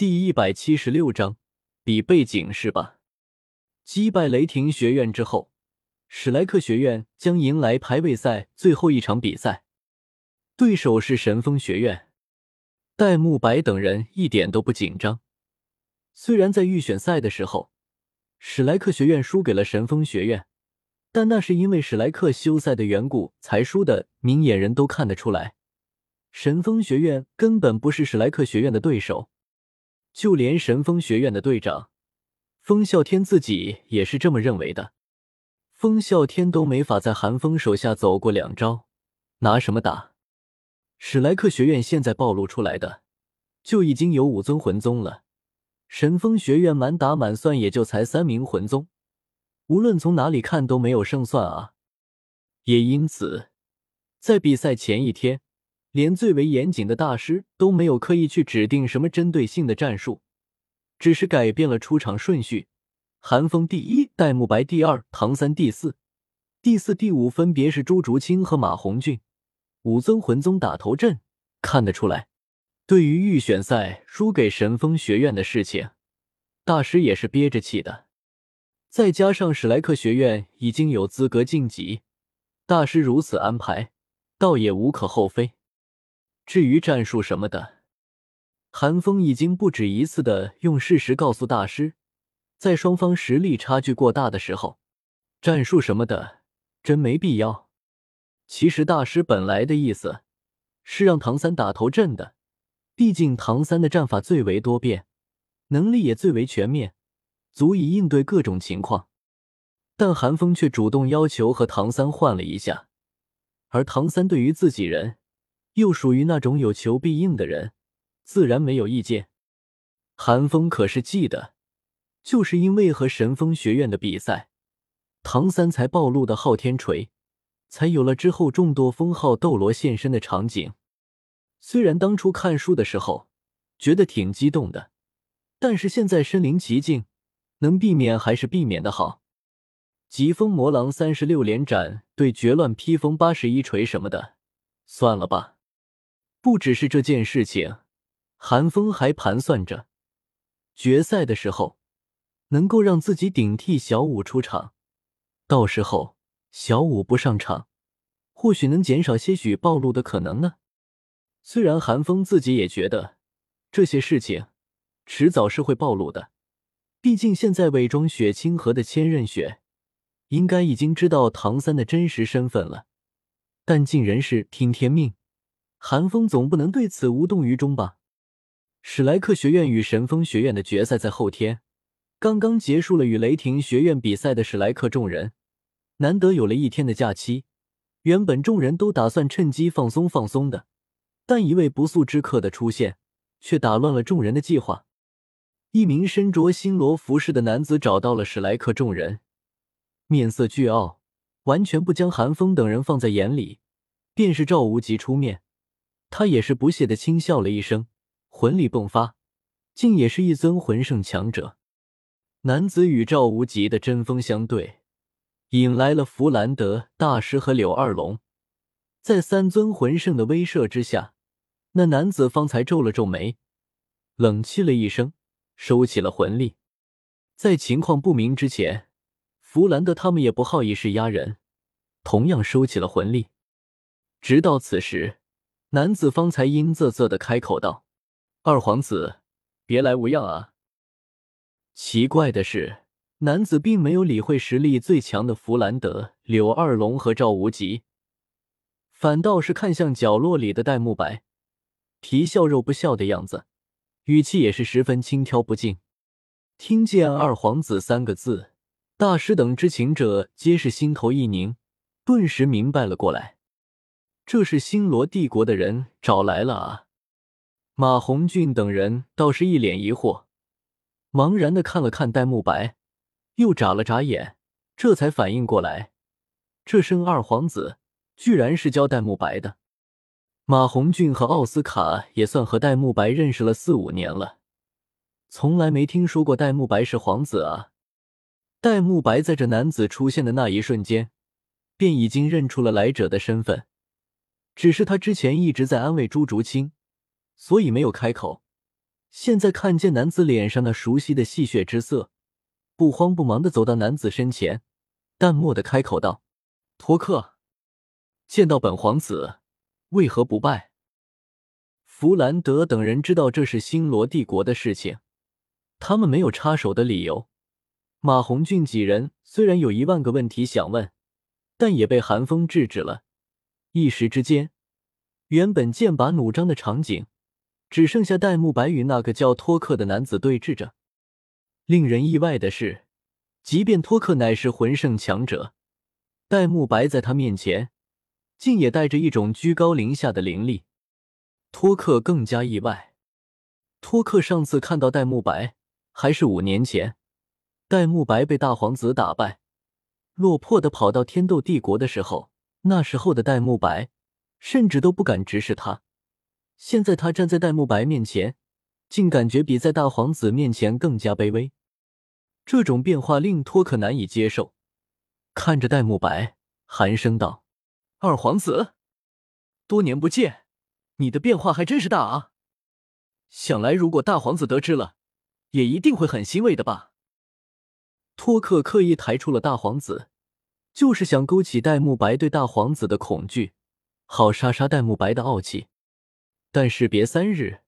第一百七十六章，比背景是吧？击败雷霆学院之后，史莱克学院将迎来排位赛最后一场比赛，对手是神风学院。戴沐白等人一点都不紧张。虽然在预选赛的时候，史莱克学院输给了神风学院，但那是因为史莱克休赛的缘故才输的，明眼人都看得出来。神风学院根本不是史莱克学院的对手，就连神风学院的队长风啸天自己也是这么认为的。风啸天都没法在寒风手下走过两招，拿什么打？史莱克学院现在暴露出来的就已经有五尊魂宗了，神风学院满打满算也就才三名魂宗，无论从哪里看都没有胜算啊！也因此，在比赛前一天。连最为严谨的大师都没有刻意去指定什么针对性的战术，只是改变了出场顺序：寒风第一，戴沐白第二，唐三第四，第四、第五分别是朱竹清和马红俊。五尊魂宗打头阵，看得出来，对于预选赛输给神风学院的事情，大师也是憋着气的。再加上史莱克学院已经有资格晋级，大师如此安排，倒也无可厚非。至于战术什么的，韩风已经不止一次的用事实告诉大师，在双方实力差距过大的时候，战术什么的真没必要。其实大师本来的意思是让唐三打头阵的，毕竟唐三的战法最为多变，能力也最为全面，足以应对各种情况。但韩风却主动要求和唐三换了一下，而唐三对于自己人。又属于那种有求必应的人，自然没有意见。韩风可是记得，就是因为和神风学院的比赛，唐三才暴露的昊天锤，才有了之后众多封号斗罗现身的场景。虽然当初看书的时候觉得挺激动的，但是现在身临其境，能避免还是避免的好。疾风魔狼三十六连斩，对绝乱披风八十一锤什么的，算了吧。不只是这件事情，韩风还盘算着决赛的时候能够让自己顶替小五出场。到时候小五不上场，或许能减少些许暴露的可能呢。虽然韩风自己也觉得这些事情迟早是会暴露的，毕竟现在伪装雪清河的千仞雪应该已经知道唐三的真实身份了，但尽人事听天命。韩风总不能对此无动于衷吧？史莱克学院与神风学院的决赛在后天，刚刚结束了与雷霆学院比赛的史莱克众人，难得有了一天的假期。原本众人都打算趁机放松放松的，但一位不速之客的出现，却打乱了众人的计划。一名身着星罗服饰的男子找到了史莱克众人，面色倨傲，完全不将韩风等人放在眼里，便是赵无极出面。他也是不屑的轻笑了一声，魂力迸发，竟也是一尊魂圣强者。男子与赵无极的针锋相对，引来了弗兰德大师和柳二龙。在三尊魂圣的威慑之下，那男子方才皱了皱眉，冷气了一声，收起了魂力。在情况不明之前，弗兰德他们也不好意思压人，同样收起了魂力。直到此时。男子方才阴恻恻的开口道：“二皇子，别来无恙啊！”奇怪的是，男子并没有理会实力最强的弗兰德、柳二龙和赵无极，反倒是看向角落里的戴沐白，皮笑肉不笑的样子，语气也是十分轻佻不敬。听见“二皇子”三个字，大师等知情者皆是心头一凝，顿时明白了过来。这是星罗帝国的人找来了啊！马红俊等人倒是一脸疑惑，茫然的看了看戴沐白，又眨了眨眼，这才反应过来，这声二皇子居然是教戴沐白的。马红俊和奥斯卡也算和戴沐白认识了四五年了，从来没听说过戴沐白是皇子啊！戴沐白在这男子出现的那一瞬间，便已经认出了来者的身份。只是他之前一直在安慰朱竹清，所以没有开口。现在看见男子脸上那熟悉的戏谑之色，不慌不忙的走到男子身前，淡漠的开口道：“托克，见到本皇子，为何不拜？”弗兰德等人知道这是星罗帝国的事情，他们没有插手的理由。马红俊几人虽然有一万个问题想问，但也被韩风制止了。一时之间，原本剑拔弩张的场景，只剩下戴沐白与那个叫托克的男子对峙着。令人意外的是，即便托克乃是魂圣强者，戴沐白在他面前，竟也带着一种居高临下的凌厉。托克更加意外。托克上次看到戴沐白，还是五年前。戴沐白被大皇子打败，落魄的跑到天斗帝国的时候，那时候的戴沐白甚至都不敢直视他。现在他站在戴沐白面前，竟感觉比在大皇子面前更加卑微。这种变化令托克难以接受，看着戴沐白，寒声道：“二皇子，多年不见，你的变化还真是大啊！想来如果大皇子得知了，也一定会很欣慰的吧？”托克刻意抬出了大皇子，就是想勾起戴沐白对大皇子的恐惧，好杀杀戴沐白的傲气。但士别三日，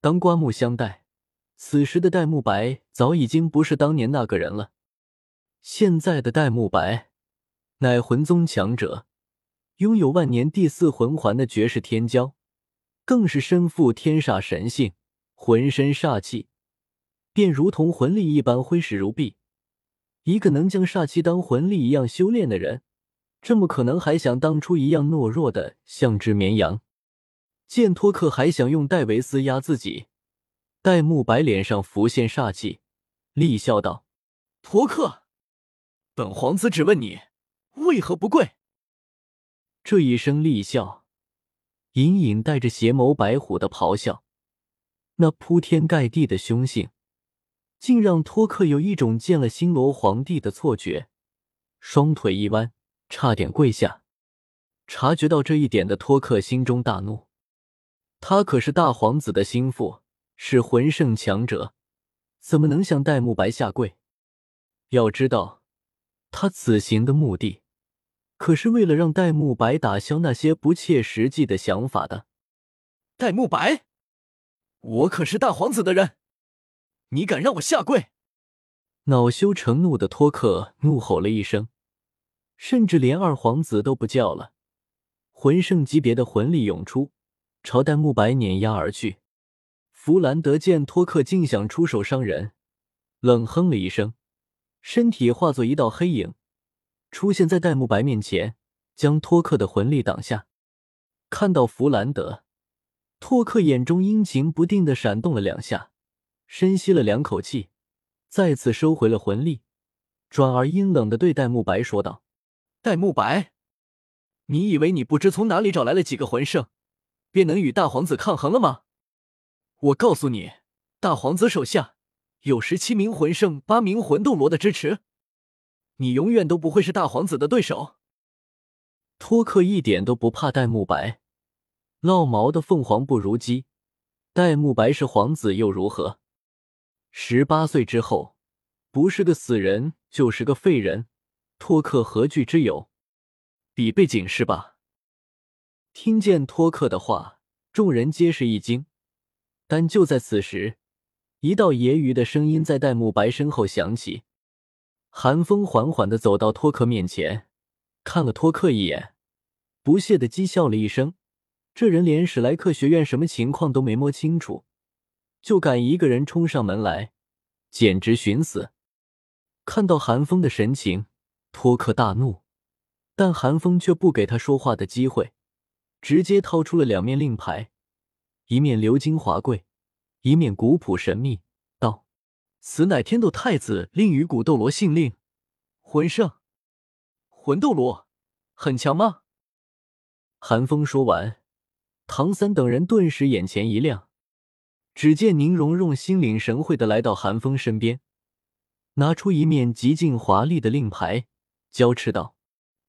当刮目相待，此时的戴沐白早已经不是当年那个人了。现在的戴沐白乃魂宗强者，拥有万年第四魂环的绝世天骄，更是身负天煞神性，浑身煞气便如同魂力一般挥使如臂。一个能将煞气当魂力一样修炼的人，这么可能还想当初一样懦弱的像只绵羊？见托克还想用戴维斯压自己，戴沐白脸上浮现煞气，厉笑道：“托克，本皇子只问你为何不跪？”这一声厉笑，隐隐带着邪眸白虎的咆哮，那铺天盖地的凶性。竟让托克有一种见了星罗皇帝的错觉，双腿一弯，差点跪下。察觉到这一点的托克心中大怒，他可是大皇子的心腹，是魂圣强者，怎么能向戴沐白下跪？要知道，他此行的目的，可是为了让戴沐白打消那些不切实际的想法的。戴沐白，我可是大皇子的人。你敢让我下跪？恼羞成怒的托克怒吼了一声，甚至连二皇子都不叫了，魂圣级别的魂力涌出，朝戴沐白碾压而去。弗兰德见托克竟想出手伤人，冷哼了一声，身体化作一道黑影，出现在戴沐白面前，将托克的魂力挡下。看到弗兰德，托克眼中阴晴不定的闪动了两下。深吸了两口气，再次收回了魂力，转而阴冷的对戴沐白说道：“戴沐白，你以为你不知从哪里找来了几个魂圣，便能与大皇子抗衡了吗？我告诉你，大皇子手下有十七名魂圣、八名魂斗罗的支持，你永远都不会是大皇子的对手。”托克一点都不怕戴沐白，闹毛的凤凰不如鸡，戴沐白是皇子又如何？十八岁之后，不是个死人就是个废人，托克何惧之有？比背景是吧？听见托克的话，众人皆是一惊。但就在此时，一道揶揄的声音在戴沐白身后响起。寒风缓缓的走到托克面前，看了托克一眼，不屑的讥笑了一声：“这人连史莱克学院什么情况都没摸清楚。”就敢一个人冲上门来，简直寻死！看到韩风的神情，托克大怒，但韩风却不给他说话的机会，直接掏出了两面令牌，一面鎏金华贵，一面古朴神秘，道：“此乃天斗太子令与古斗罗信令，魂圣、魂斗罗，很强吗？”韩风说完，唐三等人顿时眼前一亮。只见宁荣荣心领神会的来到韩风身边，拿出一面极尽华丽的令牌，娇斥道：“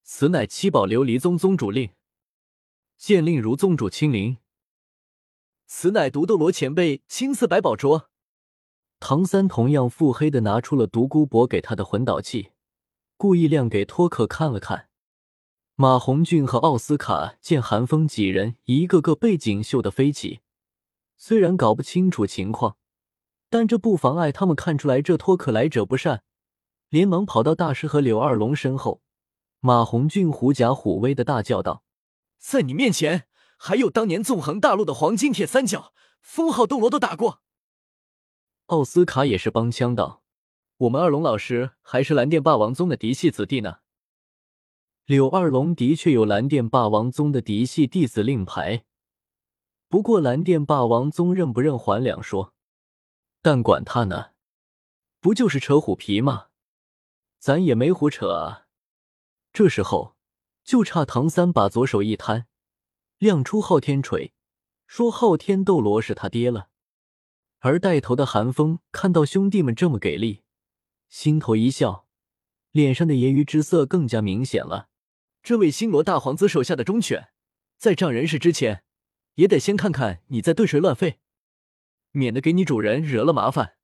此乃七宝琉璃宗宗主令，见令如宗主亲临。”此乃毒斗罗前辈青色百宝镯。唐三同样腹黑的拿出了独孤博给他的魂导器，故意亮给托克看了看。马红俊和奥斯卡见韩风几人一个个背景绣的飞起，虽然搞不清楚情况，但这不妨碍他们看出来这托可来者不善，连忙跑到大师和柳二龙身后。马红俊狐假虎威的大叫道：“在你面前，还有当年纵横大陆的黄金铁三角，封号斗罗都打过。”奥斯卡也是帮腔道：“我们二龙老师还是蓝电霸王宗的嫡系子弟呢。”柳二龙的确有蓝电霸王宗的嫡系弟子令牌，不过蓝电霸王宗认不认还两说。但管他呢，不就是扯虎皮吗？咱也没胡扯啊。这时候，就差唐三把左手一摊，亮出昊天锤，说：“昊天斗罗是他爹了。”而带头的韩风看到兄弟们这么给力，心头一笑，脸上的揶揄之色更加明显了。这位星罗大皇子手下的忠犬，在仗人势之前，也得先看看你在对谁乱吠，免得给你主人惹了麻烦。